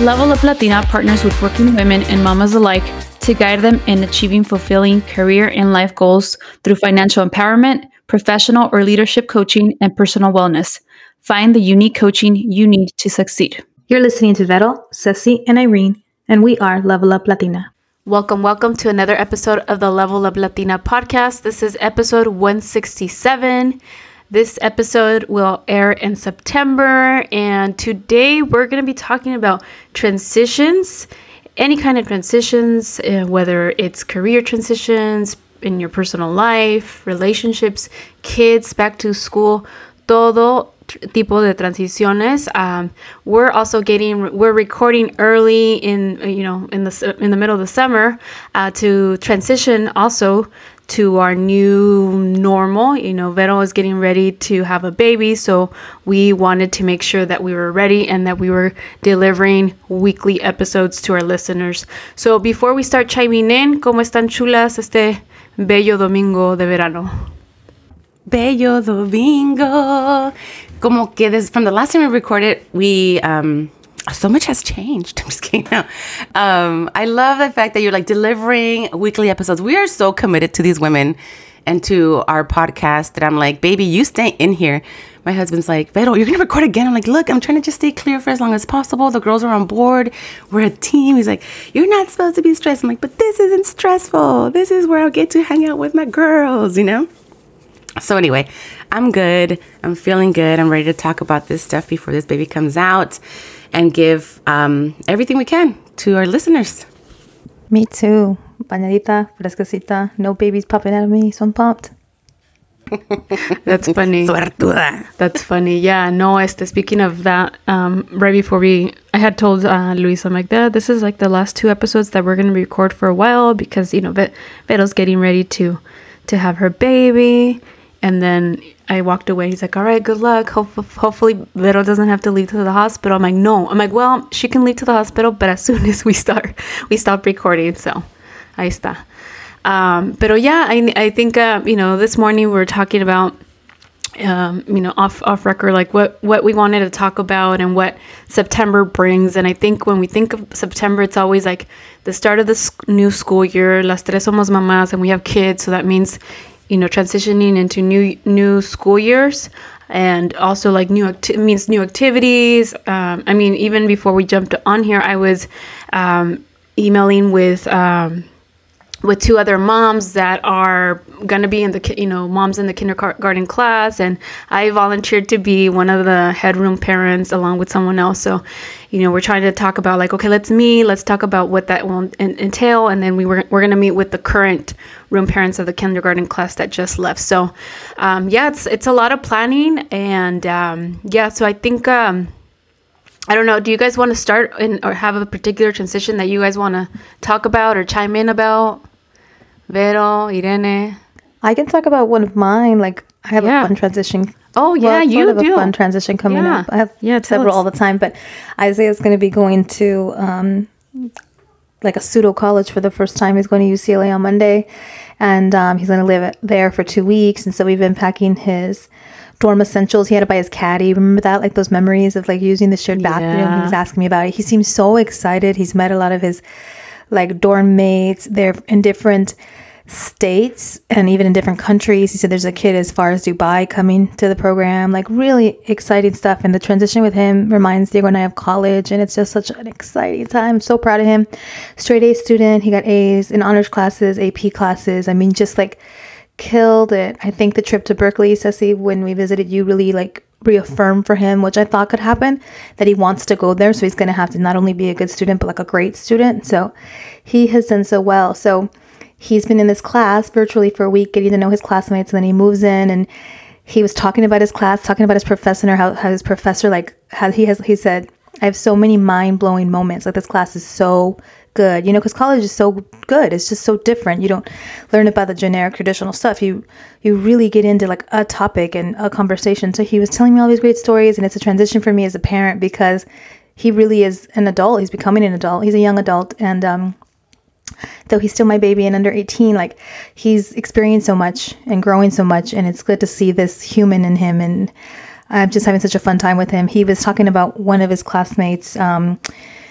Level Up Latina partners with working women and mamas alike to guide them in achieving fulfilling career and life goals through financial empowerment, professional or leadership coaching, and personal wellness. Find the unique coaching you need to succeed. You're listening to Vero, Ceci, and Irene, and we are Level Up Latina. Welcome, welcome to another episode of the Level Up Latina podcast. This is episode 167. This episode will air in September, and today we're going to be talking about transitions, any kind of transitions, uh, whether it's career transitions in your personal life, relationships, kids, back to school, todo tipo de transiciones. Um, we're also getting we're recording early in you know in the in the middle of the summer uh, to transition also to our new normal. You know, Vero is getting ready to have a baby, so we wanted to make sure that we were ready and that we were delivering weekly episodes to our listeners. So before we start chiming in, ¿cómo están chulas este bello domingo de verano? Bello domingo. Como que this, from the last time we recorded, we um so much has changed. I'm just kidding. No. Um, I love the fact that you're like delivering weekly episodes. We are so committed to these women and to our podcast that I'm like, baby, you stay in here. My husband's like, Vero, you're gonna record again. I'm like, look, I'm trying to just stay clear for as long as possible. The girls are on board. We're a team. He's like, you're not supposed to be stressed. I'm like, but this isn't stressful. This is where I'll get to hang out with my girls, you know? So anyway, I'm good. I'm feeling good. I'm ready to talk about this stuff before this baby comes out and give um, everything we can to our listeners. Me too. Bañadita, frescasita, no babies popping out of me, so I'm pumped. That's funny. Suertuda. That's funny. Yeah, no, este, speaking of that, um, right before we, I had told uh, Luis, I'm like, this is like the last two episodes that we're going to record for a while because, you know, Vero's getting ready to, to have her baby. And then I walked away. He's like, all right, good luck. Hope- hopefully, Vero doesn't have to leave to the hospital. I'm like, no. I'm like, well, she can leave to the hospital, but as soon as we start, we stop recording. So, ahí está. Um, pero yeah, I, I think, uh, you know, this morning we were talking about, um, you know, off, off record, like what, what we wanted to talk about and what September brings. And I think when we think of September, it's always like the start of the new school year. Las tres somos mamás and we have kids. So that means, you know transitioning into new new school years and also like new acti- means new activities. Um, i mean even before we jumped on here i was um, emailing with um, with two other moms that are going to be in the you know moms in the kindergarten class and i volunteered to be one of the headroom parents along with someone else so you know we're trying to talk about like okay let's meet let's talk about what that will entail and then we were we're going to meet with the current room parents of the kindergarten class that just left so um, yeah it's it's a lot of planning and um, yeah so i think um, I don't know. Do you guys want to start in, or have a particular transition that you guys want to talk about or chime in about? Vero, Irene. I can talk about one of mine. Like I have yeah. a fun transition. Oh yeah, well, you do. a fun transition coming yeah. up. I have yeah, several us. all the time, but Isaiah's going to be going to um, like a pseudo college for the first time. He's going to UCLA on Monday, and um, he's going to live there for two weeks. And so we've been packing his dorm essentials. He had to buy his caddy. Remember that? Like those memories of like using the shared bathroom. Yeah. He was asking me about it. He seems so excited. He's met a lot of his like dorm mates. They're in different states and even in different countries. He said there's a kid as far as Dubai coming to the program. Like really exciting stuff. And the transition with him reminds Diego and I of college. And it's just such an exciting time. I'm so proud of him. Straight A student. He got A's in honors classes, AP classes. I mean, just like killed it. I think the trip to Berkeley, Ceci, when we visited you, really like reaffirmed for him, which I thought could happen, that he wants to go there. So he's going to have to not only be a good student, but like a great student. So he has done so well. So he's been in this class virtually for a week, getting to know his classmates. And then he moves in and he was talking about his class, talking about his professor, how, how his professor, like, how he has, he said, I have so many mind blowing moments. Like, this class is so good, you know, because college is so good. It's just so different. You don't learn about the generic traditional stuff. You you really get into like a topic and a conversation. So he was telling me all these great stories, and it's a transition for me as a parent because he really is an adult. He's becoming an adult. He's a young adult, and um, though he's still my baby and under 18, like he's experienced so much and growing so much, and it's good to see this human in him and. I'm just having such a fun time with him. He was talking about one of his classmates. Um,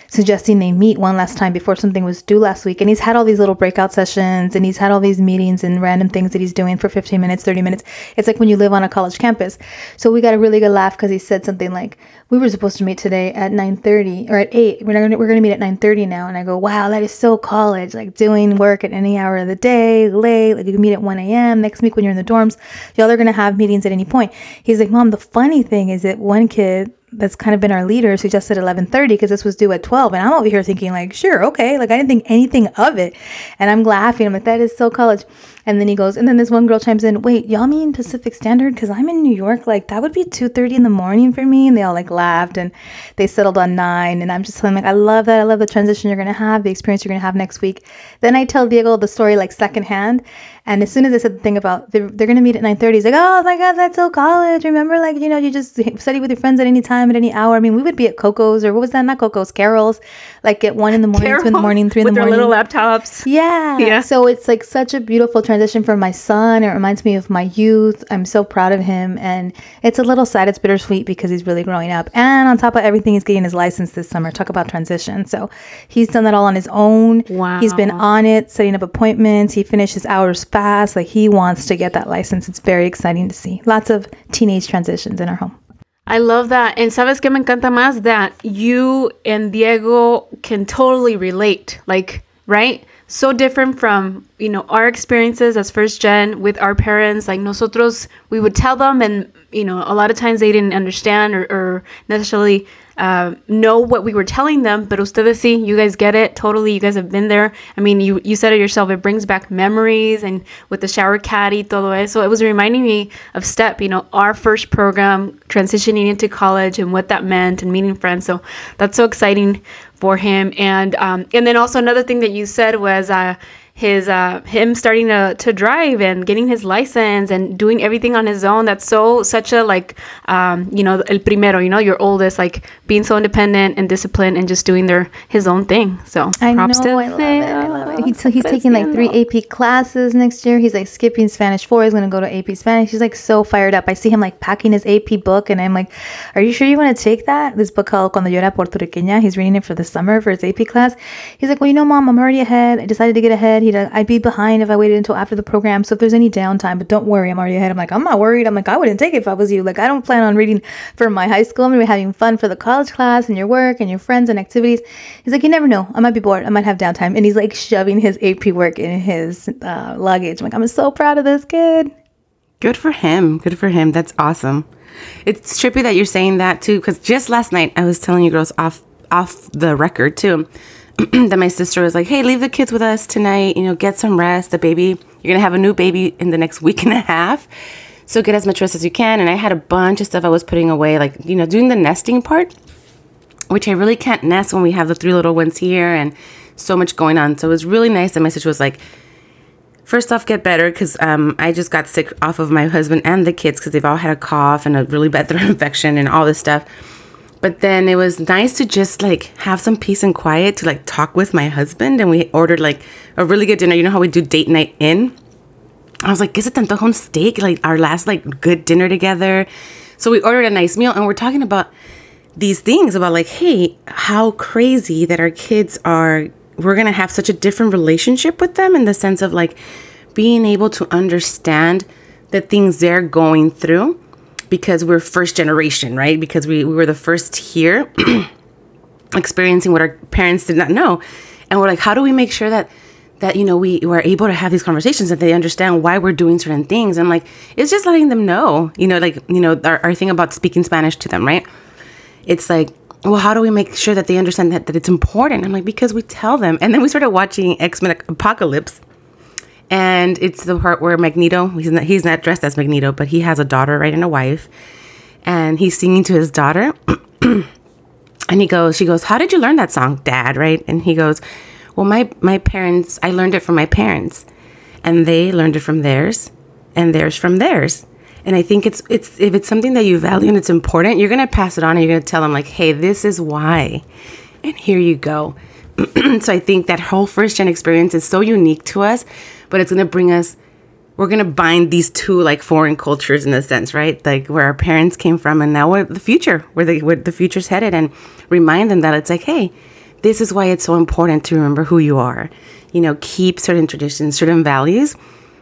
suggesting they meet one last time before something was due last week. And he's had all these little breakout sessions and he's had all these meetings and random things that he's doing for 15 minutes, 30 minutes. It's like when you live on a college campus. So we got a really good laugh because he said something like, we were supposed to meet today at 9.30 or at 8 we're gonna we're gonna meet at 9.30 now and i go wow that is so college like doing work at any hour of the day late like you can meet at 1 a.m next week when you're in the dorms y'all are gonna have meetings at any point he's like mom the funny thing is that one kid that's kind of been our leader suggested 11:30 because this was due at 12 and I'm over here thinking like sure okay like I didn't think anything of it. And I'm laughing I'm like that is so college and then he goes and then this one girl chimes in wait y'all mean Pacific Standard because I'm in New York like that would be 2:30 in the morning for me and they all like laughed and they settled on 9 and I'm just telling like I love that I love the transition you're going to have the experience you're going to have next week then I tell Diego the story like secondhand and as soon as I said the thing about they're, they're going to meet at 9:30 he's like oh my god that's so college remember like you know you just study with your friends at any time at any hour. I mean, we would be at Coco's or what was that? Not Coco's, Carrows, like at one in the morning, two in the morning, three in the morning. With their little laptops. Yeah. Yeah. So it's like such a beautiful transition for my son. It reminds me of my youth. I'm so proud of him. And it's a little sad. It's bittersweet because he's really growing up. And on top of everything, he's getting his license this summer. Talk about transition. So he's done that all on his own. Wow. He's been on it, setting up appointments. He finishes hours fast. Like he wants to get that license. It's very exciting to see. Lots of teenage transitions in our home. I love that. And sabes que me encanta más that you and Diego can totally relate. Like, right? So different from, you know, our experiences as first gen with our parents. Like nosotros, we would tell them and, you know, a lot of times they didn't understand or, or necessarily uh, know what we were telling them, but ustedes sí, you guys get it totally. You guys have been there. I mean, you, you said it yourself, it brings back memories and with the shower caddy, todo eso. It was reminding me of STEP, you know, our first program, transitioning into college and what that meant and meeting friends. So that's so exciting for him. And, um, and then also another thing that you said was, uh, his uh, him starting to, to drive and getting his license and doing everything on his own. That's so such a like um, you know el primero, you know your oldest, like being so independent and disciplined and just doing their his own thing. So I props know, to I love it. I love it. He's, he's taking like three AP classes next year. He's like skipping Spanish four. He's gonna go to AP Spanish. He's like so fired up. I see him like packing his AP book, and I'm like, "Are you sure you want to take that?" This book called Cuando yo era puertorriqueña. He's reading it for the summer for his AP class. He's like, "Well, you know, mom, I'm already ahead. I decided to get ahead." He'd, I'd be behind if I waited until after the program. So if there's any downtime, but don't worry, I'm already ahead. I'm like, I'm not worried. I'm like, I wouldn't take it if I was you. Like, I don't plan on reading for my high school. I'm gonna be having fun for the college class and your work and your friends and activities. He's like, you never know. I might be bored. I might have downtime. And he's like shoving his AP work in his uh, luggage. I'm like, I'm so proud of this kid. Good for him. Good for him. That's awesome. It's trippy that you're saying that too, because just last night I was telling you girls off off the record too that my sister was like, "Hey, leave the kids with us tonight. You know, get some rest. The baby, you're gonna have a new baby in the next week and a half, so get as much rest as you can." And I had a bunch of stuff I was putting away, like you know, doing the nesting part, which I really can't nest when we have the three little ones here and so much going on. So it was really nice. that my sister was like, first off, get better because um, I just got sick off of my husband and the kids because they've all had a cough and a really bad throat infection and all this stuff but then it was nice to just like have some peace and quiet to like talk with my husband and we ordered like a really good dinner. You know how we do date night in? I was like is it tanto home steak? Like our last like good dinner together. So we ordered a nice meal and we're talking about these things about like hey how crazy that our kids are we're gonna have such a different relationship with them in the sense of like being able to understand the things they're going through because we're first generation, right? Because we, we were the first here experiencing what our parents did not know. And we're like, how do we make sure that that you know we were able to have these conversations that they understand why we're doing certain things? And like it's just letting them know you know like you know our, our thing about speaking spanish to them right? It's like well how do we make sure that they understand that, that it's important? I'm like because we tell them. And then we started watching x-men apocalypse and it's the part where Magneto, he's not, he's not dressed as Magneto, but he has a daughter, right, and a wife. And he's singing to his daughter. and he goes, she goes, How did you learn that song, Dad? Right? And he goes, Well, my, my parents, I learned it from my parents. And they learned it from theirs, and theirs from theirs. And I think it's it's if it's something that you value and it's important, you're gonna pass it on and you're gonna tell them like, hey, this is why. And here you go. so I think that whole first gen experience is so unique to us but it's going to bring us we're going to bind these two like foreign cultures in a sense right like where our parents came from and now the future where the where the future's headed and remind them that it's like hey this is why it's so important to remember who you are. You know, keep certain traditions, certain values.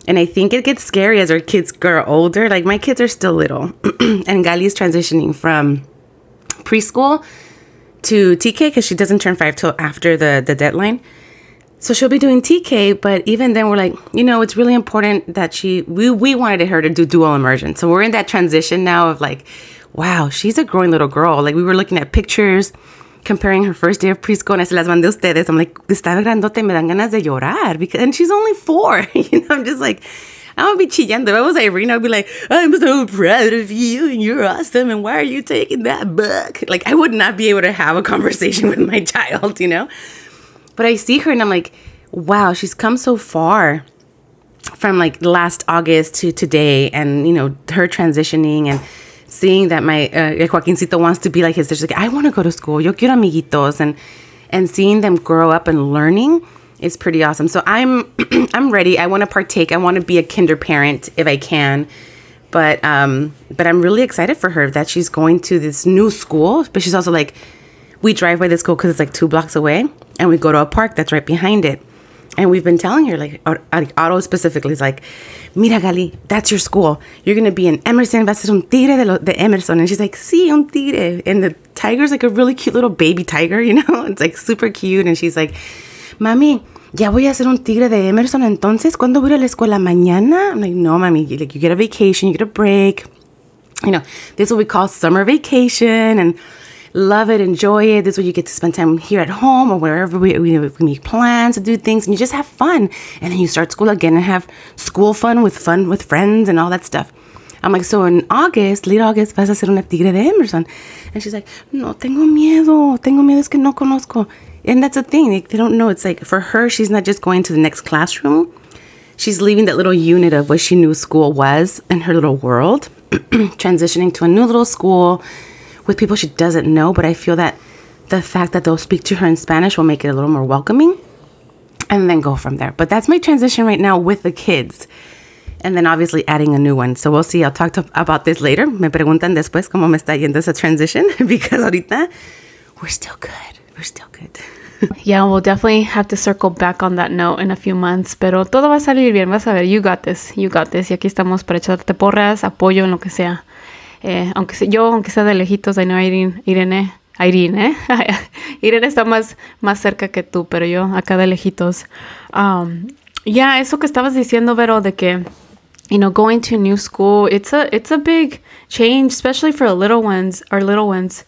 And I think it gets scary as our kids grow older. Like my kids are still little, and Gali is transitioning from preschool to TK because she doesn't turn five till after the the deadline. So she'll be doing TK, but even then we're like, you know, it's really important that she we we wanted her to do dual immersion. So we're in that transition now of like, wow, she's a growing little girl. Like we were looking at pictures comparing her first day of preschool and I se las mandé ustedes. I'm like, está grandote, me dan ganas de llorar because and she's only four. you know, I'm just like I would be chillando. If I was Irene, I'd be like, I'm so proud of you and you're awesome. And why are you taking that book? Like, I would not be able to have a conversation with my child, you know? But I see her and I'm like, wow, she's come so far from like last August to today. And, you know, her transitioning and seeing that my uh, Joaquincito wants to be like his sister. Like, I want to go to school. Yo quiero amiguitos. And, and seeing them grow up and learning is pretty awesome. So I'm I'm ready. I want to partake. I want to be a kinder parent if I can. But um but I'm really excited for her that she's going to this new school, but she's also like we drive by the school cuz it's like 2 blocks away and we go to a park that's right behind it. And we've been telling her, like, Otto specifically is like, Mira, Gali, that's your school. You're going to be in Emerson. Vas a ser un tigre de, lo, de Emerson. And she's like, Sí, un tigre. And the tiger's like a really cute little baby tiger, you know? It's like super cute. And she's like, Mami, ya voy a ser un tigre de Emerson entonces. ¿Cuándo voy a la escuela? ¿Mañana? I'm like, no, mami. Like, you get a vacation, you get a break. You know, this is what we call summer vacation and love it, enjoy it. This is where you get to spend time here at home or wherever we, we, we make plans to do things and you just have fun. And then you start school again and have school fun with fun with friends and all that stuff. I'm like, so in August, late August, vas a ser una tigre de Emerson. And she's like, no, tengo miedo. Tengo miedo, es que no conozco. And that's the thing. Like, they don't know. It's like for her, she's not just going to the next classroom. She's leaving that little unit of what she knew school was in her little world, transitioning to a new little school with people she doesn't know. But I feel that the fact that they'll speak to her in Spanish will make it a little more welcoming and then go from there. But that's my transition right now with the kids. And then obviously adding a new one. So we'll see. I'll talk to, about this later. Me preguntan después cómo me está yendo esa transition because ahorita we're still good. We're still good. yeah, we'll definitely have to circle back on that note in a few months, pero todo va a salir bien, vas a ver, you got this, you got this, y aquí estamos para echarte porras, apoyo en lo que sea. Eh, aunque sea, yo, aunque sea de lejitos, I know Irene, Irene, Irene, ¿eh? Irene está más, más cerca que tú, pero yo acá de lejitos. Um, ya, yeah, eso que estabas diciendo, Vero, de que, you know, going to a new school, it's a, it's a big change, especially for little ones, our little ones.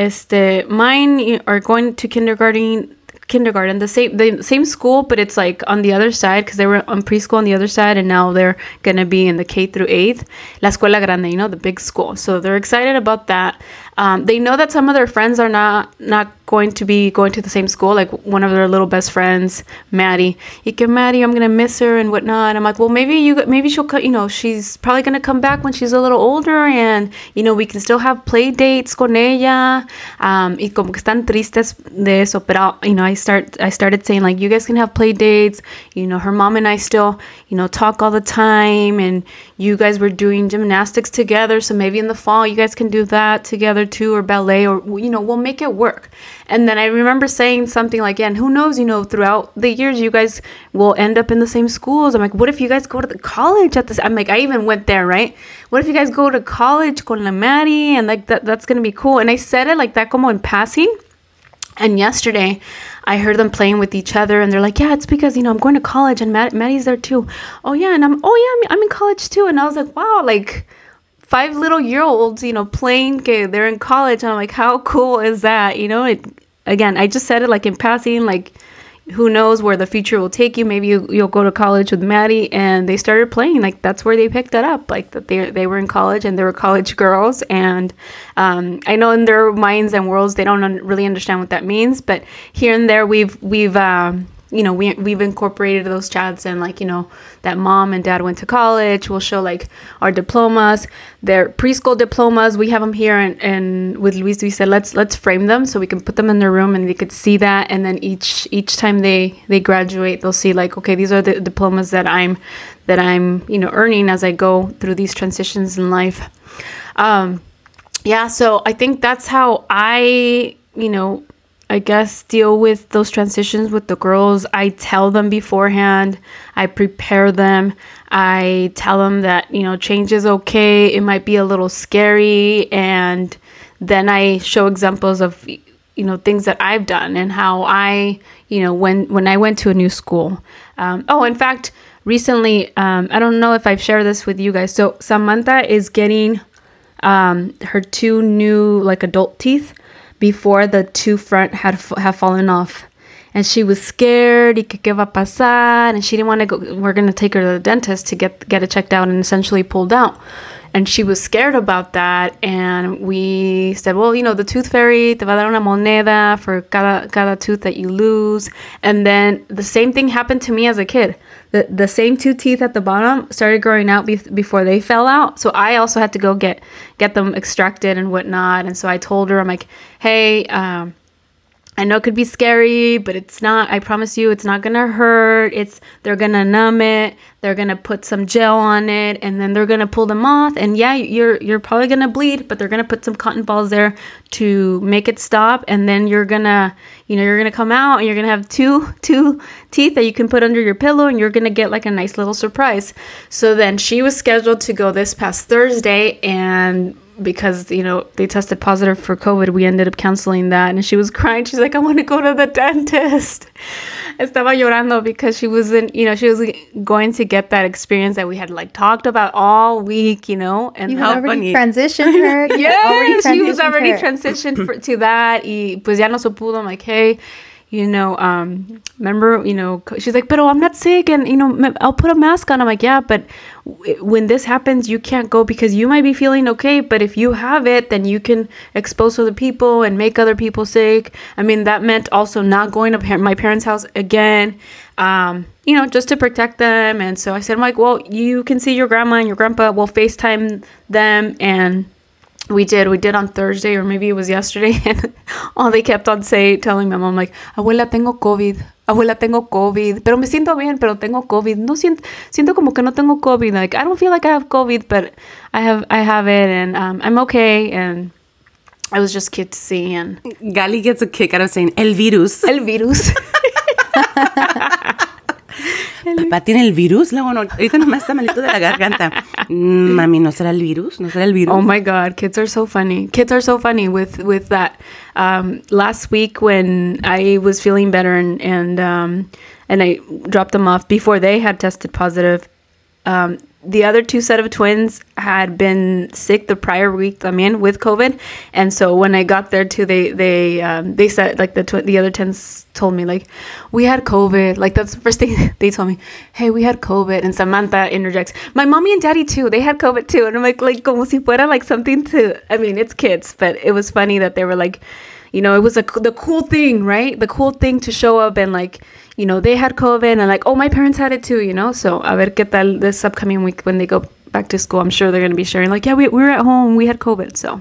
Este, mine are going to kindergarten kindergarten the same the same school but it's like on the other side because they were on preschool on the other side and now they're gonna be in the k through eighth. La escuela grande you know the big school. So they're excited about that um, they know that some of their friends are not not going to be going to the same school. Like one of their little best friends, Maddie. You can Maddie, I'm gonna miss her and whatnot. I'm like, well, maybe you, maybe she'll, you know, she's probably gonna come back when she's a little older, and you know, we can still have play dates con ella. Um, y como que están tristes de eso, pero you know, I start, I started saying like, you guys can have play dates. You know, her mom and I still, you know, talk all the time, and you guys were doing gymnastics together, so maybe in the fall you guys can do that together or ballet, or you know, we'll make it work. And then I remember saying something like, yeah, and who knows, you know, throughout the years, you guys will end up in the same schools. I'm like, what if you guys go to the college at this? I'm like, I even went there, right? What if you guys go to college con la Maddie? And like, that, that's to be cool. And I said it like that, como in passing. And yesterday, I heard them playing with each other, and they're like, "Yeah, it's because you know I'm going to college, and Matt- Maddie's there too." Oh yeah, and I'm oh yeah, I'm, I'm in college too, and I was like, "Wow, like five little year olds, you know, playing. They're in college, and I'm like, how cool is that? You know, it again, I just said it like in passing, like who knows where the future will take you. Maybe you, you'll go to college with Maddie, and they started playing. Like that's where they picked it up. Like that they they were in college and they were college girls. And um, I know in their minds and worlds they don't un- really understand what that means. But here and there we've we've um, you know, we, we've incorporated those chats and like, you know, that mom and dad went to college. We'll show like our diplomas, their preschool diplomas. We have them here and, and with Luis, we said, let's, let's frame them so we can put them in their room and they could see that. And then each, each time they, they graduate, they'll see like, okay, these are the diplomas that I'm, that I'm, you know, earning as I go through these transitions in life. Um, yeah. So I think that's how I, you know, I guess, deal with those transitions with the girls. I tell them beforehand, I prepare them, I tell them that, you know, change is okay, it might be a little scary, and then I show examples of, you know, things that I've done and how I, you know, when, when I went to a new school. Um, oh, in fact, recently, um, I don't know if I've shared this with you guys. So Samantha is getting um, her two new like adult teeth before the two front had have fallen off. And she was scared, y que qué va a pasar, and she didn't want to go. We're gonna take her to the dentist to get get it checked out and essentially pulled out. And she was scared about that. And we said, well, you know, the tooth fairy te va a dar una moneda for cada cada tooth that you lose. And then the same thing happened to me as a kid. The the same two teeth at the bottom started growing out be- before they fell out. So I also had to go get get them extracted and whatnot. And so I told her, I'm like, hey. Um, I know it could be scary, but it's not. I promise you, it's not gonna hurt. It's they're gonna numb it. They're gonna put some gel on it, and then they're gonna pull them off. And yeah, you're you're probably gonna bleed, but they're gonna put some cotton balls there to make it stop. And then you're gonna, you know, you're gonna come out and you're gonna have two two teeth that you can put under your pillow, and you're gonna get like a nice little surprise. So then she was scheduled to go this past Thursday, and because you know they tested positive for COVID, we ended up canceling that. And she was crying. She's like, "I want to go to the dentist." Estaba llorando because she wasn't, you know, she was going to get that experience that we had like talked about all week, you know, and You How already funny. transitioned her. You had already yeah, she was already her. transitioned for, to that. Y pues ya no se pudo. I'm like, hey, you know, um, remember, you know, she's like, pero I'm not sick, and you know, I'll put a mask on. I'm like, yeah, but w- when this happens, you can't go because you might be feeling okay, but if you have it, then you can expose other people and make other people sick. I mean, that meant also not going to par- my parents' house again. Um, you know, just to protect them. And so I said, I'm like, well, you can see your grandma and your grandpa. We'll FaceTime them and we did we did on thursday or maybe it was yesterday and all they kept on saying telling my mom like abuela tengo covid. Abuela tengo covid. Pero me siento bien pero tengo covid. No siento siento como que no tengo covid like i don't feel like i have covid but i have i have it and um, i'm okay and I was just cute to see and Gali gets a kick out of saying el virus. el virus Papá tiene el virus. Luego no, ahorita nomás está malito de la garganta. Mm, Mami, ¿no será el virus? ¿No será el virus? Oh my god, kids are so funny. Kids are so funny with with that. Um, last week when I was feeling better and and um, and I dropped them off before they had tested positive. Um, the other two set of twins had been sick the prior week I mean with COVID, and so when I got there too, they they um, they said like the the other twins told me like we had COVID. Like that's the first thing they told me. Hey, we had COVID, and Samantha interjects, my mommy and daddy too. They had COVID too, and I'm like like como si fuera like something to. I mean, it's kids, but it was funny that they were like, you know, it was a, the cool thing, right? The cool thing to show up and like you know, they had COVID and like, oh, my parents had it too, you know? So, a ver qué tal this upcoming week when they go back to school. I'm sure they're going to be sharing, like, yeah, we, we were at home, we had COVID. So,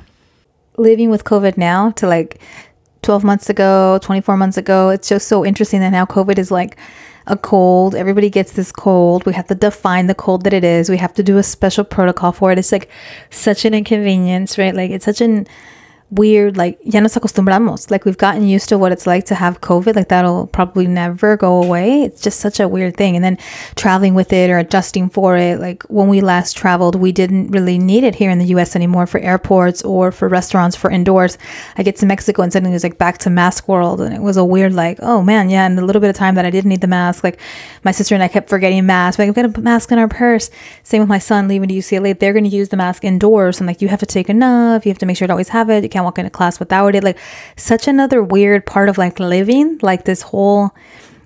living with COVID now to like 12 months ago, 24 months ago. It's just so interesting that now COVID is like a cold. Everybody gets this cold. We have to define the cold that it is. We have to do a special protocol for it. It's like such an inconvenience, right? Like it's such an weird, like, ya nos acostumbramos. Like we've gotten used to what it's like to have COVID. Like that'll probably never go away. It's just such a weird thing. And then traveling with it or adjusting for it. Like when we last traveled, we didn't really need it here in the US anymore for airports or for restaurants, for indoors. I get to Mexico and suddenly it was like back to mask world. And it was a weird, like, oh man, yeah. And the little bit of time that I didn't need the mask, like my sister and I kept forgetting masks. Like, I've got a mask in our purse. Same with my son leaving to UCLA. They're going to use the mask indoors. I'm like, you have to take enough. You have to make sure to always have it. Can't walk into class without it. Like, such another weird part of like living. Like, this whole,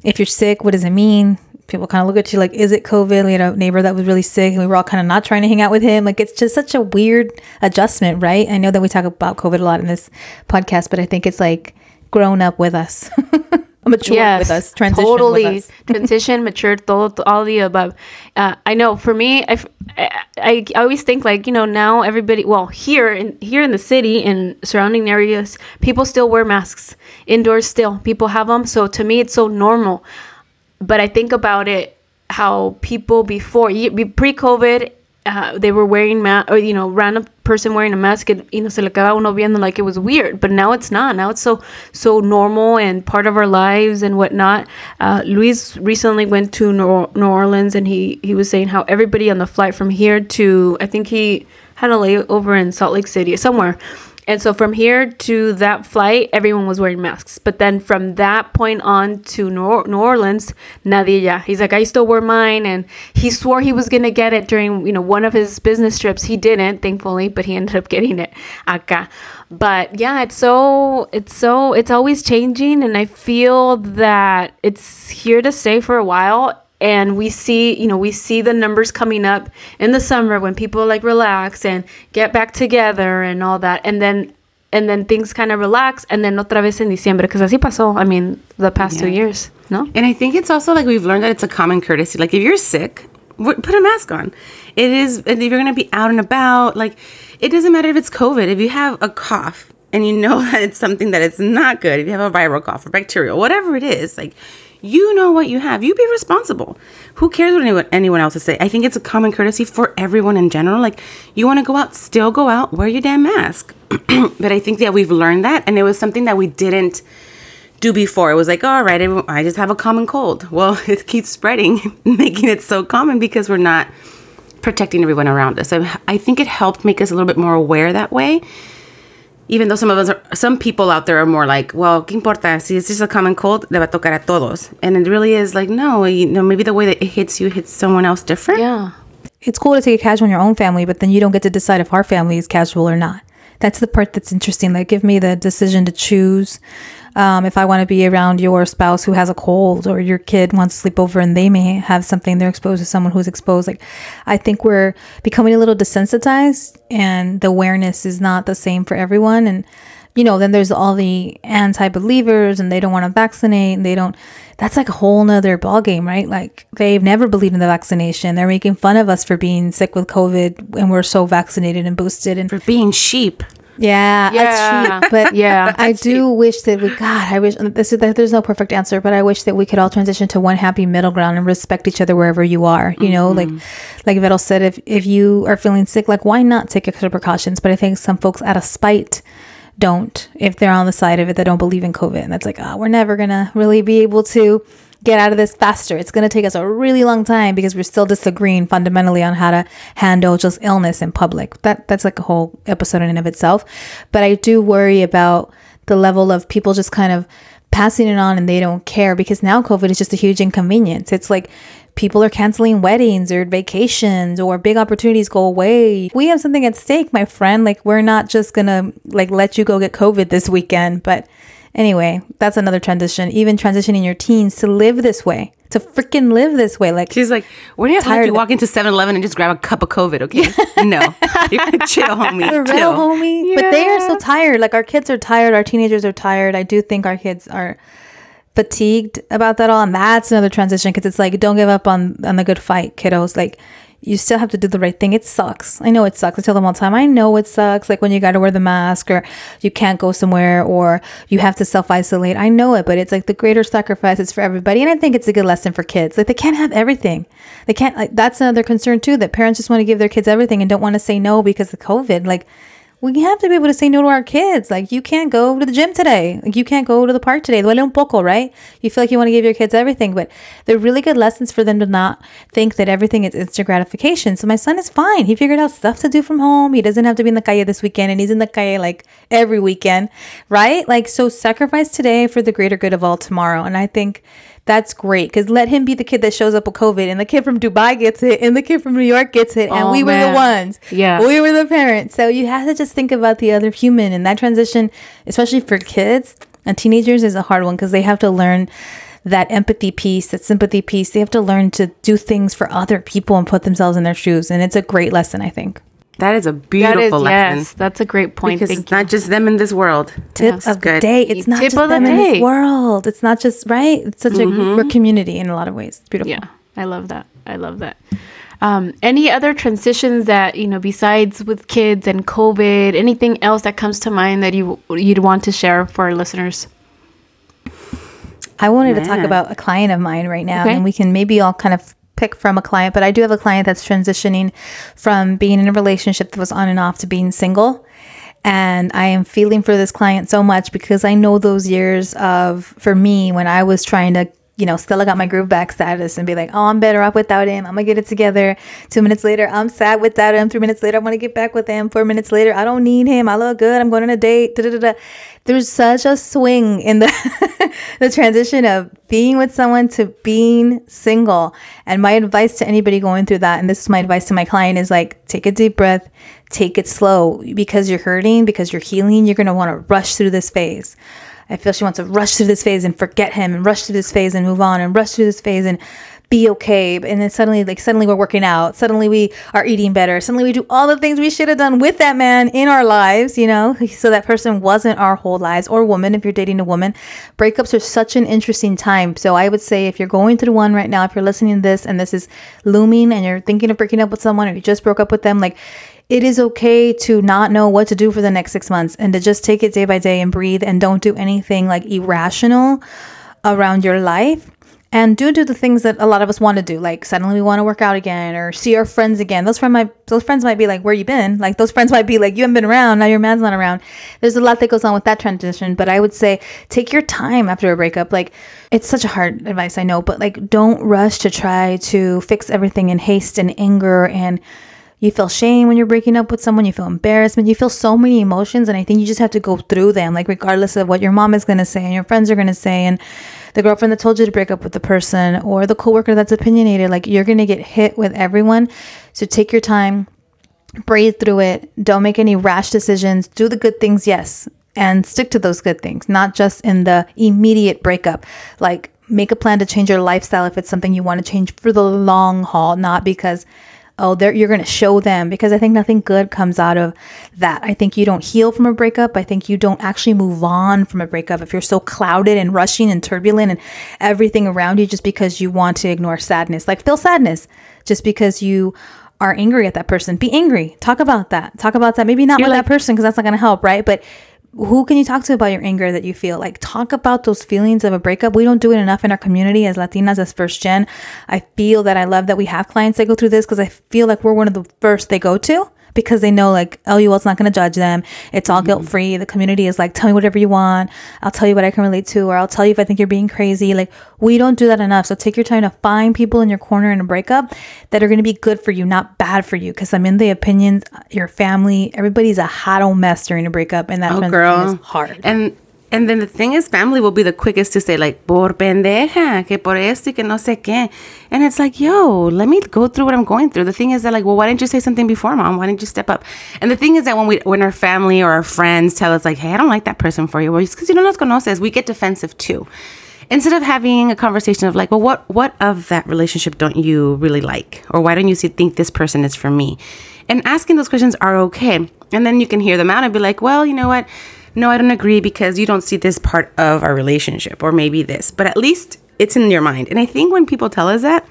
if you're sick, what does it mean? People kind of look at you like, is it COVID? We had a neighbor that was really sick, and we were all kind of not trying to hang out with him. Like, it's just such a weird adjustment, right? I know that we talk about COVID a lot in this podcast, but I think it's like grown up with us, matured with us, transition totally with us. transition, matured, todo, all the above. Uh, I know for me, I, I, I always think like you know now everybody, well here in here in the city and surrounding areas, people still wear masks indoors. Still, people have them. So to me, it's so normal. But I think about it how people before pre-COVID uh, they were wearing mask, or you know, random person wearing a mask, and you know, se le quedaba uno viendo like it was weird. But now it's not. Now it's so so normal and part of our lives and whatnot. Uh, Luis recently went to New, New Orleans, and he he was saying how everybody on the flight from here to I think he had a layover in Salt Lake City somewhere. And so from here to that flight, everyone was wearing masks. But then from that point on to New, Orleans, nadie ya. He's like, I still wear mine. And he swore he was going to get it during, you know, one of his business trips. He didn't, thankfully, but he ended up getting it acá. But yeah, it's so, it's so, it's always changing. And I feel that it's here to stay for a while and we see you know we see the numbers coming up in the summer when people like relax and get back together and all that and then and then things kind of relax and then otra vez en diciembre because así pasó i mean the past two years no And I think it's also like we've learned that it's a common courtesy. Like if you're sick, put a mask on. It is, if you're going to be out and about, like it doesn't matter if it's COVID. If you have a cough and you know that it's something that it's not good, if you have a viral cough or bacterial, whatever it is, like you know what you have. You be responsible. Who cares what anyone, anyone else is say? I think it's a common courtesy for everyone in general. Like you want to go out, still go out, wear your damn mask. but I think that we've learned that, and it was something that we didn't do before. It was like, all right, I just have a common cold. Well, it keeps spreading, making it so common because we're not protecting everyone around us. So I think it helped make us a little bit more aware that way. Even though some of us are, some people out there are more like, well, ¿qué importa? Si it's just a common cold, le va a tocar a todos. And it really is like, no, you know, maybe the way that it hits you hits someone else different. yeah it's cool to take it casual in your own family, but then you don't get to decide if our family is casual or not. That's the part that's interesting. Like, give me the decision to choose um, if I want to be around your spouse who has a cold or your kid wants to sleep over and they may have something they're exposed to someone who's exposed. Like, I think we're becoming a little desensitized and the awareness is not the same for everyone. And, you know, then there's all the anti believers and they don't want to vaccinate and they don't. That's like a whole nother ballgame, right? Like they've never believed in the vaccination. They're making fun of us for being sick with COVID and we're so vaccinated and boosted. And For being sheep. Yeah, Yeah. that's true. But Yeah. I do wish that we, God, I wish this is that there's no perfect answer, but I wish that we could all transition to one happy middle ground and respect each other wherever you are. You know, like mm-hmm. like Vero said, if if you are feeling sick, like why not take extra precautions? But I think some folks out of spite don't if they're on the side of it that don't believe in COVID. And that's like, oh, we're never gonna really be able to get out of this faster. It's gonna take us a really long time because we're still disagreeing fundamentally on how to handle just illness in public. That that's like a whole episode in and of itself. But I do worry about the level of people just kind of passing it on and they don't care because now COVID is just a huge inconvenience. It's like people are canceling weddings or vacations or big opportunities go away. We have something at stake, my friend. Like we're not just gonna like let you go get COVID this weekend. But anyway, that's another transition. Even transitioning your teens to live this way, to freaking live this way. Like She's like, where do you to Tired you walk into 7 Eleven and just grab a cup of COVID, okay? no. Chill, homie. For real, chill. homie. But they are so tired. Like our kids are tired. Our teenagers are tired. I do think our kids are fatigued about that all, and that's another transition because it's like don't give up on on the good fight, kiddos. Like you still have to do the right thing. It sucks. I know it sucks. I tell them all the time. I know it sucks. Like when you got to wear the mask or you can't go somewhere or you have to self isolate. I know it, but it's like the greater sacrifice is for everybody. And I think it's a good lesson for kids. Like they can't have everything. They can't. Like that's another concern too. That parents just want to give their kids everything and don't want to say no because of COVID. Like we have to be able to say no to our kids. Like you can't go to the gym today. Like you can't go to the park today. Duele un poco, right? You feel like you want to give your kids everything, but they're really good lessons for them to not think that everything is instant gratification. So my son is fine. He figured out stuff to do from home. He doesn't have to be in the calle this weekend, and he's in the calle like every weekend, right? Like so, sacrifice today for the greater good of all tomorrow. And I think that's great because let him be the kid that shows up with COVID, and the kid from Dubai gets it, and the kid from New York gets it, and Oh, we were the ones. Yeah. we were the parents. So you have to just think about the other human, and that transition, especially for kids and teenagers, is a hard one because they have to learn that empathy piece, that sympathy piece. They have to learn to do things for other people and put themselves in their shoes, and it's a great lesson, I think. That is a beautiful is lesson. yes that's a great point because Thank it's not just them in this world. Tip That's of the day. It's not Tip just of the them in this world. It's not just right. It's such a we're community in a lot of ways. It's beautiful. Yeah, I love that. I love that. Um, any other transitions that you know besides with kids and COVID? Anything else that comes to mind that you you'd want to share for our listeners? I wanted to talk about a client of mine right now, Okay. and we can maybe all kind of pick from a client, but I do have a client that's transitioning from being in a relationship that was on and off to being single. And I am feeling for this client so much because I know those years of, for me, when I was trying to you know, still got my groove back status and be like, oh, I'm better off without him. I'm gonna get it together. Two minutes later, I'm sad without him. Three minutes later, I want to get back with him. Four minutes later, I don't need him. I look good. I'm going on a date. Da-da-da-da. There's such a swing in the the transition of being with someone to being single. And my advice to anybody going through that, and this is my advice to my client, is like take a deep breath, take it slow because you're hurting, because you're healing. You're gonna want to rush through this phase. I feel she wants to rush through this phase and forget him and rush through this phase and move on and rush through this phase and be okay. And then suddenly, like, suddenly we're working out. Suddenly we are eating better. Suddenly we do all the things we should have done with that man in our lives, you know? So that person wasn't our whole lives or woman if you're dating a woman. Breakups are such an interesting time. So I would say if you're going through one right now, if you're listening to this and this is looming and you're thinking of breaking up with someone or you just broke up with them, like, it is okay to not know what to do for the next six months and to just take it day by day and breathe and don't do anything like irrational around your life. And do do the things that a lot of us want to do like suddenly we want to work out again or see our friends again. Those friends might those friends might be like where you been? Like those friends might be like you haven't been around. Now your man's not around. There's a lot that goes on with that transition but i would say take your time after a breakup. Like it's such a hard advice i know but like don't rush to try to fix everything in haste and anger and you feel shame when you're breaking up with someone. You feel embarrassment. You feel so many emotions. And I think you just have to go through them, like, regardless of what your mom is going to say and your friends are going to say, and the girlfriend that told you to break up with the person, or the coworker that's opinionated. Like, you're going to get hit with everyone. So take your time, breathe through it. Don't make any rash decisions. Do the good things, yes, and stick to those good things, not just in the immediate breakup. Like, make a plan to change your lifestyle if it's something you want to change for the long haul, not because oh you're going to show them because i think nothing good comes out of that. I think you don't heal from a breakup. I think you don't actually move on from a breakup. If you're so clouded and rushing and turbulent and everything around you just because you want to ignore sadness like feel sadness just because you are angry at that person. Be angry. Talk about that. Talk about that. Maybe not you're with like, that person because that's not going to help right? But who can you talk to about your anger that you feel? Like, talk about those feelings of a breakup. We don't do it enough in our community as Latinas, as first gen. I feel that I love that we have clients that go through this because I feel like we're one of the first they go to because they know like LUL's not going to judge them. It's all mm-hmm. guilt free. The community is like, tell me whatever you want. I'll tell you what I can relate to, or I'll tell you if I think you're being crazy. Like we don't do that enough. So take your time to find people in your corner in a breakup that are going to be good for you, not bad for you. Because I'm in the opinions, your family, everybody's a hot old mess during a breakup, and that oh, girl. is hard. And and then the thing is, family will be the quickest to say, like, por pendeja, que por esto y que no sé qué. And it's like, yo, let me go through what I'm going through. The thing is that, like, well, why didn't you say something before, mom? Why didn't you step up? And the thing is that when we, when our family or our friends tell us, like, hey, I don't like that person for you, well, it's because you don't know nos conoces, we get defensive too. Instead of having a conversation of like, well, what what of that relationship don't you really like, or why don't you see, think this person is for me? And asking those questions are okay, and then you can hear them out and be like, well, you know what no, I don't agree because you don't see this part of our relationship, or maybe this, but at least it's in your mind. And I think when people tell us that,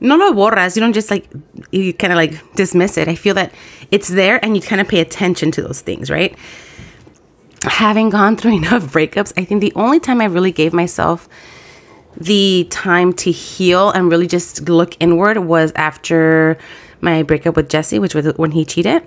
no lo borras, you don't just like, you kind of like dismiss it. I feel that it's there and you kind of pay attention to those things, right? Having gone through enough breakups, I think the only time I really gave myself the time to heal and really just look inward was after my breakup with Jesse, which was when he cheated.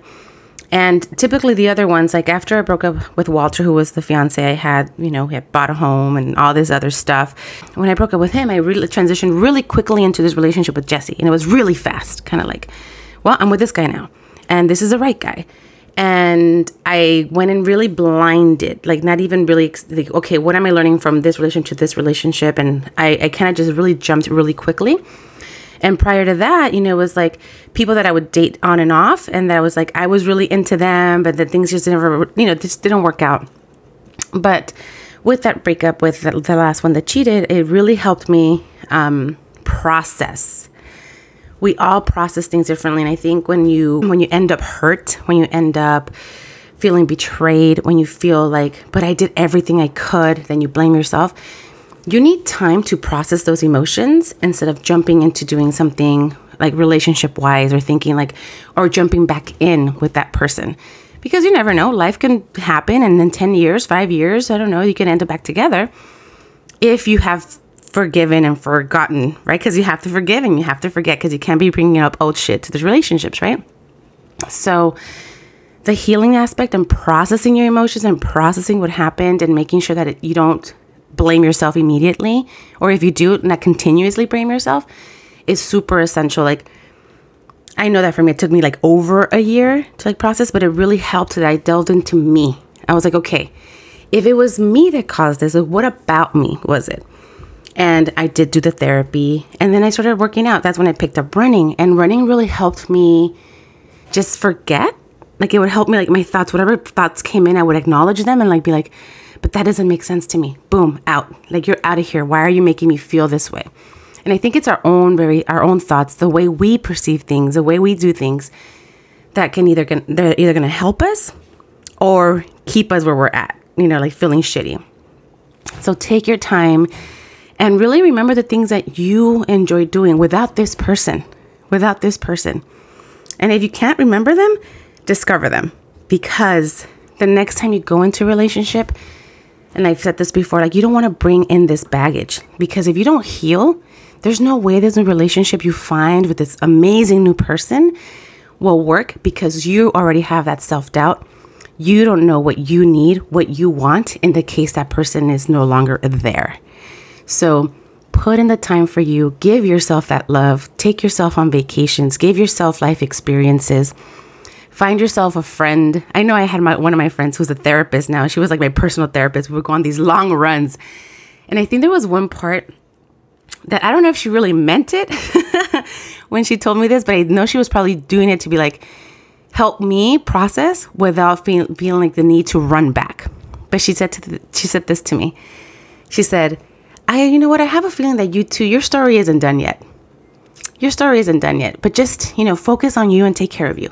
And typically the other ones, like after I broke up with Walter, who was the fiance I had, you know, he had bought a home and all this other stuff. When I broke up with him, I really transitioned really quickly into this relationship with Jesse. And it was really fast, kind of like, well, I'm with this guy now. And this is the right guy. And I went in really blinded, like not even really like, okay, what am I learning from this relationship to this relationship? And I, I kind of just really jumped really quickly. And prior to that, you know, it was like people that I would date on and off, and that I was like I was really into them, but that things just never, you know, just didn't work out. But with that breakup with the, the last one that cheated, it really helped me um, process. We all process things differently, and I think when you when you end up hurt, when you end up feeling betrayed, when you feel like, but I did everything I could, then you blame yourself you need time to process those emotions instead of jumping into doing something like relationship wise or thinking like or jumping back in with that person because you never know life can happen and in 10 years 5 years i don't know you can end up back together if you have forgiven and forgotten, right? Because you have to forgive and you have to forget because you can't be bringing up old shit to the relationships, right? So, the healing aspect and processing your emotions and processing what happened and making sure that it, you don't blame yourself immediately, or if you do, not continuously blame yourself, is super essential. Like, I know that for me, it took me like over a year to like process, but it really helped that I delved into me. I was like, okay, if it was me that caused this, what about me was it? And I did do the therapy, and then I started working out. That's when I picked up running, and running really helped me just forget like it would help me like my thoughts whatever thoughts came in i would acknowledge them and like be like but that doesn't make sense to me. Boom out. Like you're out of here. Why are you making me feel this way? And i think it's our own very our own thoughts the way we perceive things the way we do things that can either they're either going to help us or keep us where we're at you know like feeling shitty. So take your time and really remember the things that you enjoy doing without this person without this person. And if you can't remember them discover them. Because the next time you go into a relationship, and I've said this before, like you don't want to bring in this baggage because if you don't heal, there's no way there's a relationship you find with this amazing new person will work because you already have that self doubt. You don't know what you need, what you want in the case that person is no longer there. So put in the time for you, give yourself that love, take yourself on vacations, give yourself life experiences find yourself a friend. I know I had my one of my friends who's a therapist now. She was like my personal therapist. We would go on these long runs. And I think there was one part that I don't know if she really meant it when she told me this, but I know she was probably doing it to be like help me process without feel, feeling like the need to run back. But she said to the, she said this to me. She said, "I you know what? I have a feeling that you too your story isn't done yet. Your story isn't done yet, but just, you know, focus on you and take care of you."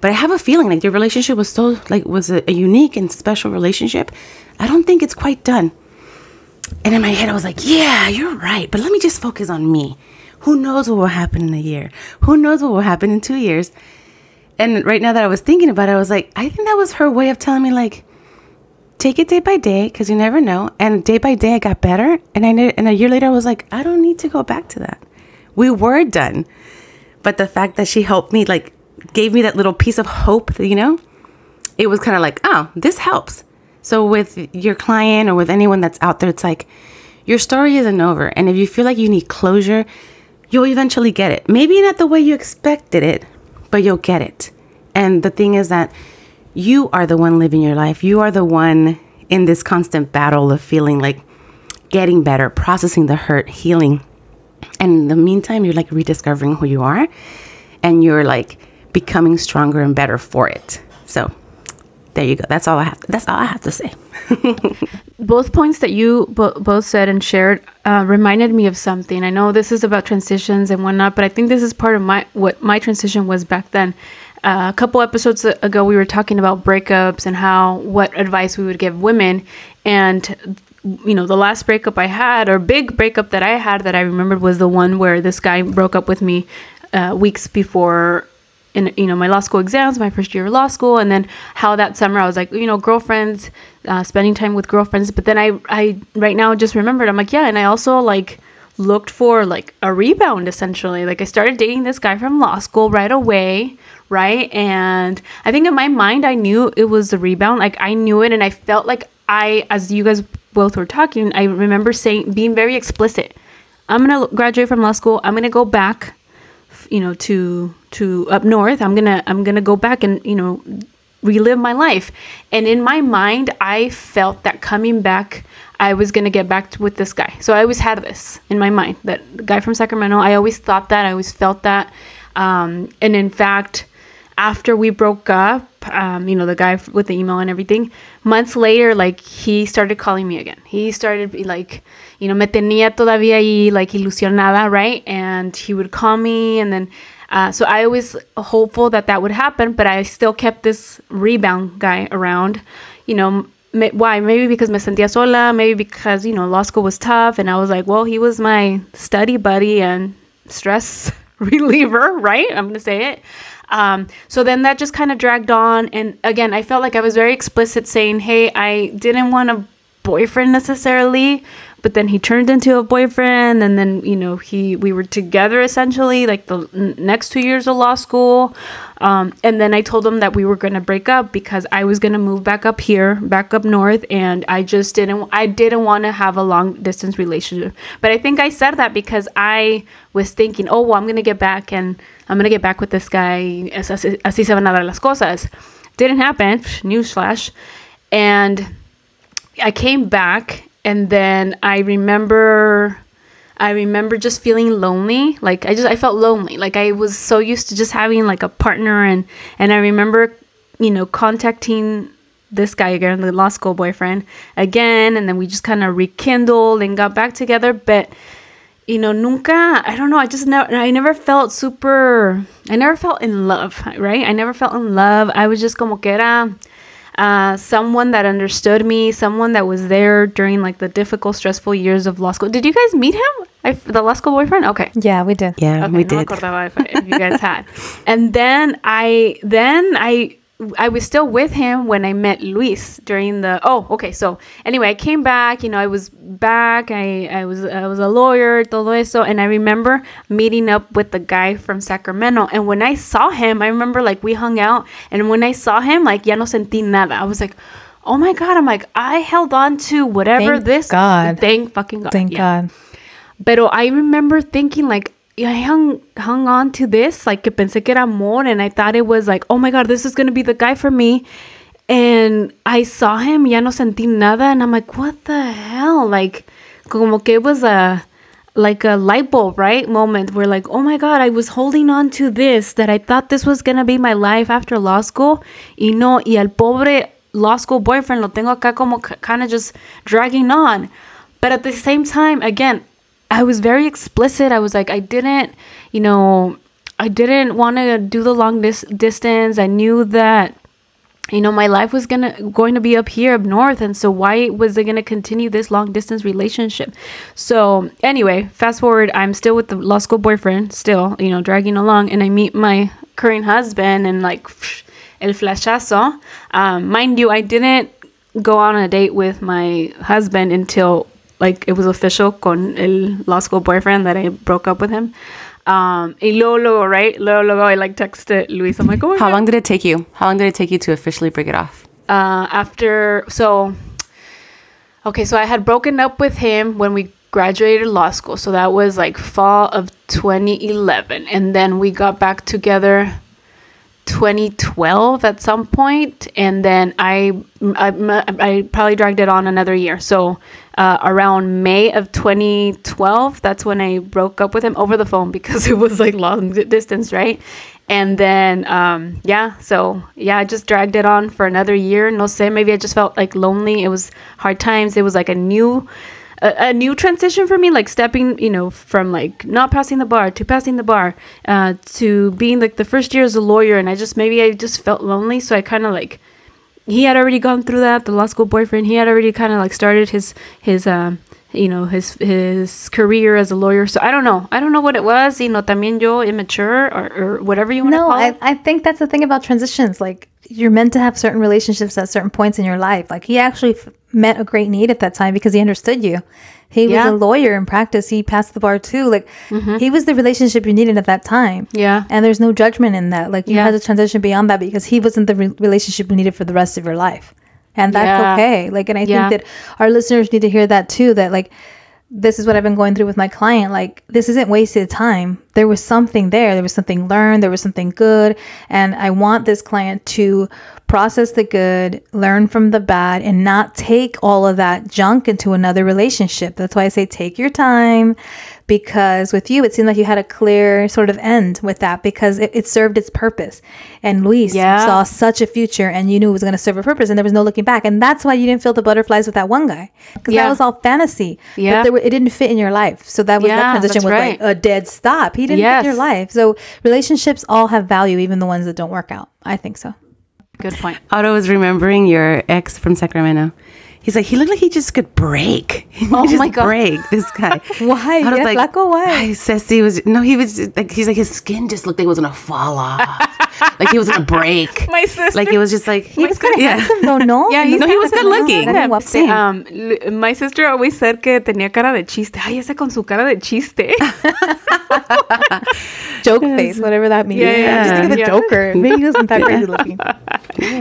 But I have a feeling like your relationship was so like was a, a unique and special relationship. I don't think it's quite done. And in my head, I was like, yeah, you're right. But let me just focus on me. Who knows what will happen in a year? Who knows what will happen in two years? And right now that I was thinking about it, I was like, I think that was her way of telling me, like, take it day by day because you never know. And day by day, I got better. And I knew, and a year later, I was like, I don't need to go back to that. We were done. But the fact that she helped me, like, gave me that little piece of hope, that, you know, it was kind of like, oh, this helps. So with your client or with anyone that's out there, it's like your story isn't over. And if you feel like you need closure, you'll eventually get it. Maybe not the way you expected it, but you'll get it. And the thing is that you are the one living your life. You are the one in this constant battle of feeling like getting better, processing the hurt, healing. And in the meantime, you're like rediscovering who you are and you're like becoming stronger and better for it. So there you go. That's all I have. That's all I have to say. both points that you bo- both said and shared uh, reminded me of something. I know this is about transitions and whatnot, but I think this is part of my what my transition was back then. Uh, a couple episodes ago, we were talking about breakups and how what advice we would give women, and you know the last breakup I had or big breakup that I had that I remembered was the one where this guy broke up with me uh, weeks before in you know my law school exams, my first year of law school, and then how that summer I was like you know girlfriends, uh, spending time with girlfriends. But then I I right now just remembered I'm like yeah, and I also like looked for like a rebound essentially. Like I started dating this guy from law school right away, right? And I think in my mind I knew it was a rebound. Like I knew it, and I felt like I, as you guys both were talking, I remember saying being very explicit. I'm gonna graduate from law school. I'm gonna go back you know to to up north i'm gonna i'm gonna go back and you know relive my life. And in my mind i felt that coming back i was gonna get back with this guy. So i always had this in my mind that the guy from sacramento i always thought that i always felt that. Um, and in fact after we broke up, um, you know, the guy with the email and everything, months later, like he started calling me again. He started like, you know, me tenía todavía ahí like ilusionada, right? And he would call me and then, uh, so I was hopeful that that would happen, but I still kept this rebound guy around, you know, why? Maybe because me sentía sola, maybe because, you know, law school was tough. And I was like, well, he was my study buddy and stress reliever, right? I'm going to say it. Um, so then that just kind of dragged on. And again, I felt like I was very explicit saying, hey, I didn't want a boyfriend necessarily, but then he turned into a boyfriend and then you know he we were together essentially like the next two years of law school. Um, and then i told him that we were going to break up because i was going to move back up here back up north and i just didn't i didn't want to have a long distance relationship. But i think i said that because i was thinking oh well i'm going to get back and i'm going to get back with this guy así se van a dar las cosas. Didn't happen newsflash. And I came back and then I remember I remember just feeling lonely. Like I just I felt lonely. Like I was so used to just having like a partner and and I remember, you know, contacting this guy again, the law school boyfriend again, and then we just kind of rekindled and got back together, but you know, nunca, I don't know, I just never, I never felt super, I never felt in love, right? I never felt in love. I was just como que era, uh, someone that understood me, someone that was there during like the difficult, stressful years of law school. Did you guys meet him? I, the law school boyfriend? Okay. Yeah, we did. Yeah, Okay, we no did. if, if you guys had. And then I, then I, I was still with him when I met Luis during the. Oh, okay. So anyway, I came back. You know, I was back. I, I was I was a lawyer, todo eso, and I remember meeting up with the guy from Sacramento. And when I saw him, I remember like we hung out, and when I saw him, like ya no sentí nada. I was like. Oh my god! I'm like I held on to whatever Thank this. God. Thank fucking god. Thank Yeah. God. Pero I remember thinking like I hung hung on to this like que pensé que era amor and I thought it was like oh my god this is gonna be the guy for me. And I saw him ya no sentí nada and I'm like what the hell? Like como que it was a like a light bulb right moment where like oh my god I was holding on to this that I thought this was gonna be my life after law school y no y el pobre law school boyfriend lo tengo acá como kind of just dragging on. But at the same time again I was very explicit. I was like, I didn't, you know, I didn't want to do the long dis- distance. I knew that, you know, my life was gonna going to be up here up north, and so why was I gonna continue this long distance relationship? So anyway, fast forward, I'm still with the law school boyfriend, still, you know, dragging along, and I meet my current husband, and like, el flashazo. Um, mind you, I didn't go on a date with my husband until like it was official con el law school boyfriend that I broke up with him. Um, y luego, luego, right? Luego, luego, I like texted Luis. I'm like, oh How God. long did it take you? How long did it take you to officially break it off? Uh, after, so, okay, so I had broken up with him when we graduated law school. So that was like fall of 2011. And then we got back together 2012 at some point and then I, I i probably dragged it on another year. So uh, around may of 2012 that's when i broke up with him over the phone because it was like long distance right? And then um, yeah so yeah i just dragged it on for another year. No sé maybe i just felt like lonely. It was hard times. It was like a new a, a new transition for me like stepping you know from like not passing the bar to passing the bar uh, to being like the first year as a lawyer. And i just maybe i just felt lonely. So i kind of like he had already gone through that the law school boyfriend. He had already kind of like started his his um you know his his career as a lawyer. So i don't know. I don't know what it was. You know también yo immature or, or whatever you want to No, call I, it. I think that's the thing about transitions. Like you're meant to have certain relationships at certain points in your life. Like he actually f- met a great need at that time because he understood you. He Yeah. was a lawyer in practice. He passed the bar too. Like mm-hmm. he was the relationship you needed at that time. Yeah. And there's no judgment in that. Like you Yeah. had to transition beyond that because he wasn't the re- relationship you needed for the rest of your life. And that's Yeah. okay. Like, and I think that our listeners need to hear that too. That like, this is what I've been going through with my client. Like, this isn't wasted time. There was something there. There was something learned. There was something good. And I want this client to process the good, learn from the bad, and not take all of that junk into another relationship. That's why I say take your time because with you, it seemed like you had a clear sort of end with that because it, it served its purpose. And Luis Yeah. saw such a future and you knew it was going to serve a purpose and there was no looking back. And that's why you didn't feel the butterflies with that one guy because Yeah. that was all fantasy. Yeah. But were, it didn't fit in your life. So that was Yeah, that transition was right. like a dead stop. He didn't fit in your life. So relationships all have value, even the ones that don't work out. I think so. good point Otto was remembering your ex from Sacramento. He's like, he looked like he just could break. He Oh just my God. Break this guy. Why? Otto's Yeah, Flaco, why? "Ay, Ceci was no. He was like, he's like his skin just looked like it was gonna fall off. Like he was gonna break. My sister- Like it was just like He was kind of yeah. handsome though, no? Yeah, he's No, he was good looking. Era guapo. Sí. Um, my sister always said que tenía cara de chiste. Ay, ese con su cara de chiste. Joke face, whatever that means. Yeah, yeah, Just think of the yeah. Joker. Maybe he wasn't that crazy looking.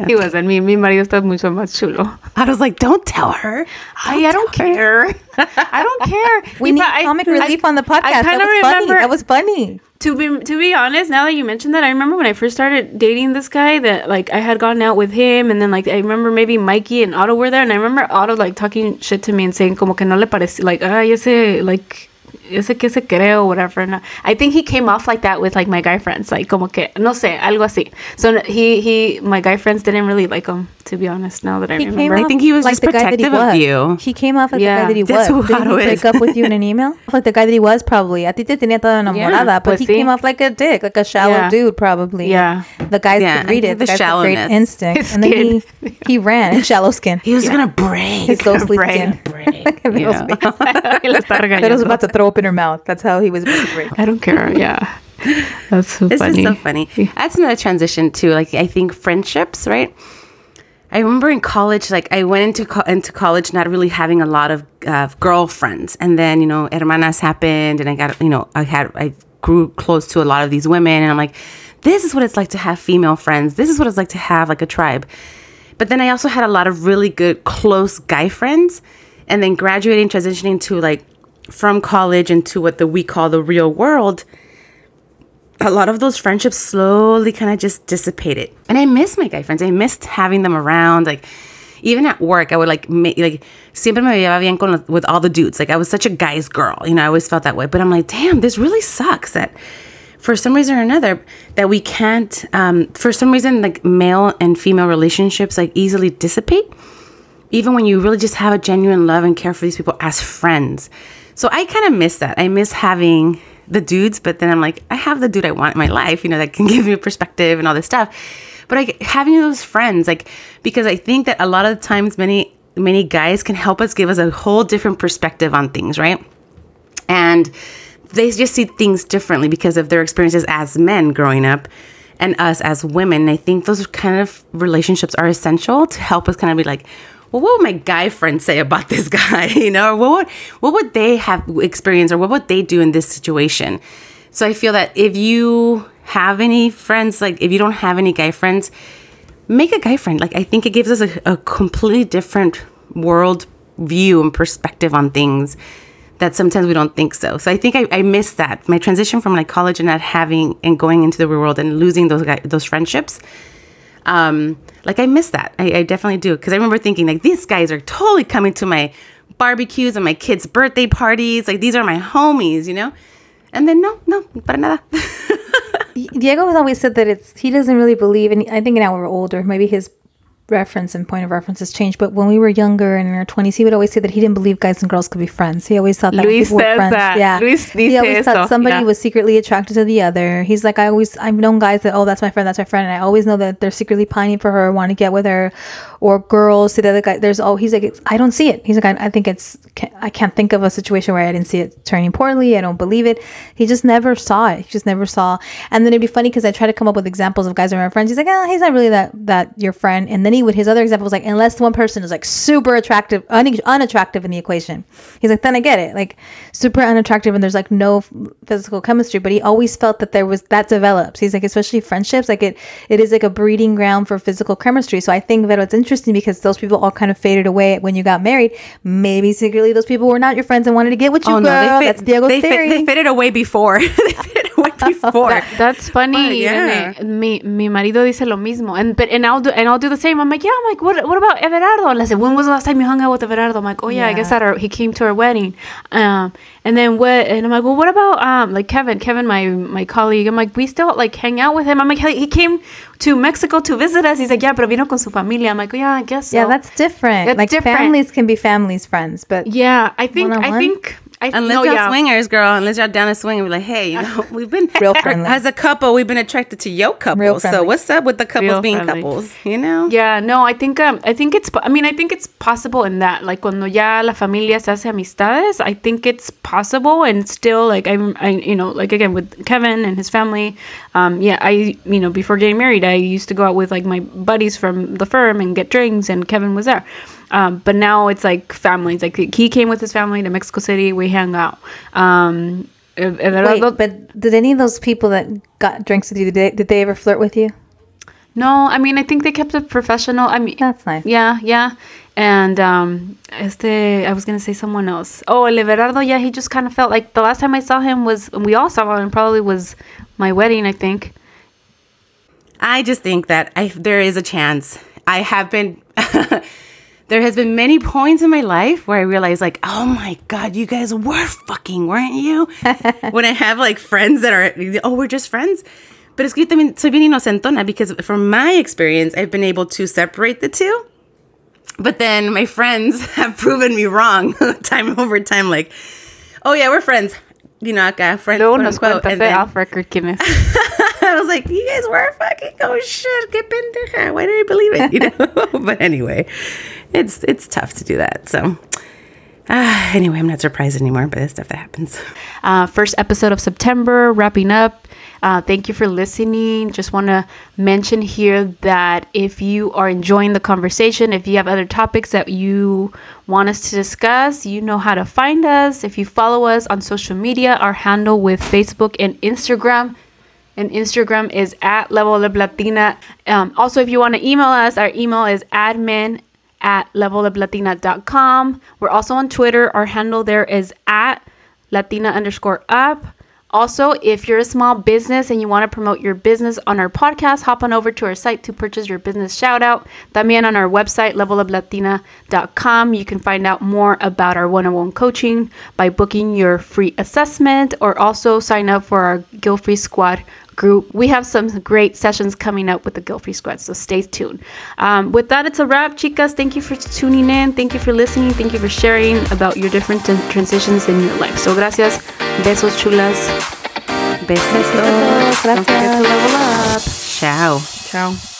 He wasn't. Mi, mi marido está mucho más chulo. I was like, don't tell her. Ay, I don't care. I don't care. We Y need I- comic I- relief on the podcast. I kind of funny. remember. That was funny. to be to be honest, now that you mentioned that, I remember when I first started dating this guy that like I had gone out with him, and then like I remember maybe Mikey and Otto were there, and I remember Otto like talking shit to me and saying como que no le parecía like ay ese like ese que se cree or whatever. And I think he came off like that with like my guy friends, like como que no sé algo así. So he he my guy friends didn't really like him to be honest. Now that I He remember. came I think he was like just the guy that he protective of was. you. He came off like Yeah, the guy that he that's was. Didn't he break up with you in an email? Like the guy that he was probably. A ti te tenía toda enamorada, but he came off like a dick, like a shallow Yeah. dude probably. Yeah. The guys Yeah, could read it. The, the guys great shallowness. instinct. His and then he, skin. he ran in shallow skin. He was gonna break. His ghostly skin. break. Yeah. Está That was about to throw up in her mouth. That's how he was about to break. I don't care. Yeah, that's so It's funny. just so funny. That's another transition too. Like I think friendships, right? I remember in college, like I went into co- into college not really having a lot of uh, girlfriends, and then you know, hermanas happened, and I got you know, I had I grew close to a lot of these women, and I'm like, this is what it's like to have female friends. This is what it's like to have like a tribe. But then I also had a lot of really good close guy friends, and then graduating, transitioning to like from college into what the we call the real world a lot of those friendships slowly kind of just dissipated. And I miss my guy friends. I missed having them around. Like, even at work, I would like, ma- like, siempre me llevaba bien con, with all the dudes. Like, I was such a guy's girl. You know, I always felt that way. But I'm like, damn, this really sucks that for some reason or another, that we can't, um, for some reason, like, male and female relationships, like, easily dissipate even when you really just have a genuine love and care for these people as friends. So I kind of miss that. I miss having the dudes, but then I'm like, I have the dude I want in my life, you know, that can give me perspective and all this stuff. But like having those friends, like, because I think that a lot of times many, many guys can help us give us a whole different perspective on things, right? and they just see things differently because of their experiences as men growing up and us as women. I think those kind of relationships are essential to help us kind of be like, well, what would my guy friends say about this guy? You know, what would what would they have experienced or what would they do in this situation? So I feel that if you have any friends, like if you don't have any guy friends, make a guy friend. Like I think it gives us a, a completely different world view and perspective on things that sometimes we don't think so. So I think I, I missed that. My transition from like college and not having and going into the real world and losing those guy, those friendships. Um, like I miss that. I, I definitely do because I remember thinking like these guys are totally coming to my barbecues and my kids' birthday parties. Like these are my homies, you know. And then no, no, para nada. Diego has always said that it's he doesn't really believe, and I think now we're older, maybe his reference and point of reference has changed. But when we were younger and in our twenties, he would always say that he didn't believe guys and girls could be friends. He always thought that Luis people were says friends. that. Yeah, Luis he always thought eso. somebody Yeah. was secretly attracted to the other. He's like, I always I've known guys that oh that's my friend, that's my friend, and I always know that they're secretly pining for her, want to get with her, or girls to the other guy. There's oh he's like I don't see it. He's like I, I think it's can't, I can't think of a situation where I didn't see it turning poorly. I don't believe it. He just never saw it. He just never saw. And then it'd be funny because I try to come up with examples of guys that are my friends. He's like, oh, he's not really that that your friend. And then he would his other example was like, unless one person is like super attractive, un- unattractive in the equation. He's like, then I get it, like super unattractive, and there's like no physical chemistry. But he always felt that there was that develops. He's like, especially friendships, like it it is like a breeding ground for physical chemistry. So I think that it's interesting because those people all kind of faded away when you got married. Maybe secretly those people were not your friends and wanted to get with you, oh, girl. That's Diego's they, fit, theory. they fitted away before. they fitted away before. That- that's funny. But, yeah. Irene. Mi, mi marido dice lo mismo, and but and I'll do and I'll do the same. I'm like, yeah. I'm like, what? What about Everardo? And I said, when was the last time you hung out with Everardo? I'm like, oh yeah, I guess that our, he came to our wedding. Um, and then what? And I'm like, well, what about um, like Kevin? Kevin, my my colleague. I'm like, we still like hang out with him. I'm like, he he came to Mexico to visit us. He's like, yeah, pero vino con su familia. I'm like, yeah, I guess. So. yeah, that's different. That's like different. families can be families friends, but Yeah, I think I One-on-one? think I- unless no, y'all yeah. swingers, girl, unless y'all down a swing and be like, hey, you know, we've been Real friendly. as a couple, we've been attracted to your couple. So what's up with the couples Real being friendly. couples? You know? Yeah, no, I think um, I think it's. I mean, I think it's possible in that, like, cuando ya la familia se hace amistades, I think it's possible, and still, like, I'm, I, you know, like again with Kevin and his family, um, yeah, I, you know, before getting married, I used to go out with like my buddies from the firm and get drinks, and Kevin was there. Um, but now it's like families. Like he came with his family to Mexico City. We hang out. Um, Everardo- Wait, but did any of those people that got drinks with you, did they, did they ever flirt with you? No, I mean I think they kept it professional. I mean That's nice. Yeah, yeah. And um este I was gonna say someone else. Oh, El Everardo, yeah, he just kind of felt like the last time I saw him was we all saw him probably was my wedding, I think. I just think that I, there is a chance. I have been. there has been many points in my life where I realized, like, oh my god, you guys were fucking, weren't you? when I have like friends that are, oh, we're just friends. But es que también soy bien inocentona because from my experience, I've been able to separate the two. But then my friends have proven me wrong time over time. Like, oh yeah, we're friends. You know, acá friends. Luego quote, nos cuenta And fe then- off record quién es. I was like, you guys were fucking oh shit, qué pendeja. Why did I believe it? You know. but anyway, it's it's tough to do that. So uh, anyway, I'm not surprised anymore by the stuff that happens. uh, first episode of September, wrapping up. Uh, thank you for listening. Just want to mention here that if you are enjoying the conversation, if you have other topics that you want us to discuss, you know how to find us. If you follow us on social media, our handle with Facebook and Instagram and Instagram is at Level Up Latina. Um, also, if you want to email us, our email is admin at leveluplatina.com. We're also on Twitter. Our handle there is at Latina underscore up. Also, if you're a small business and you want to promote your business on our podcast, hop on over to our site to purchase your business shout out. También on our website, leveluplatina.com, you can find out more about our one on one coaching by booking your free assessment or also sign up for our Guilt Free Squad group. We have some great sessions coming up with the Guilt Free Squad, so stay tuned. Um, with that, it's a wrap, chicas. Thank you for tuning in. Thank you for listening. Thank you for sharing about your different tran- transitions in your life. So, gracias. Besos chulas. Besos. Don't forget to level up. Ciao. Ciao.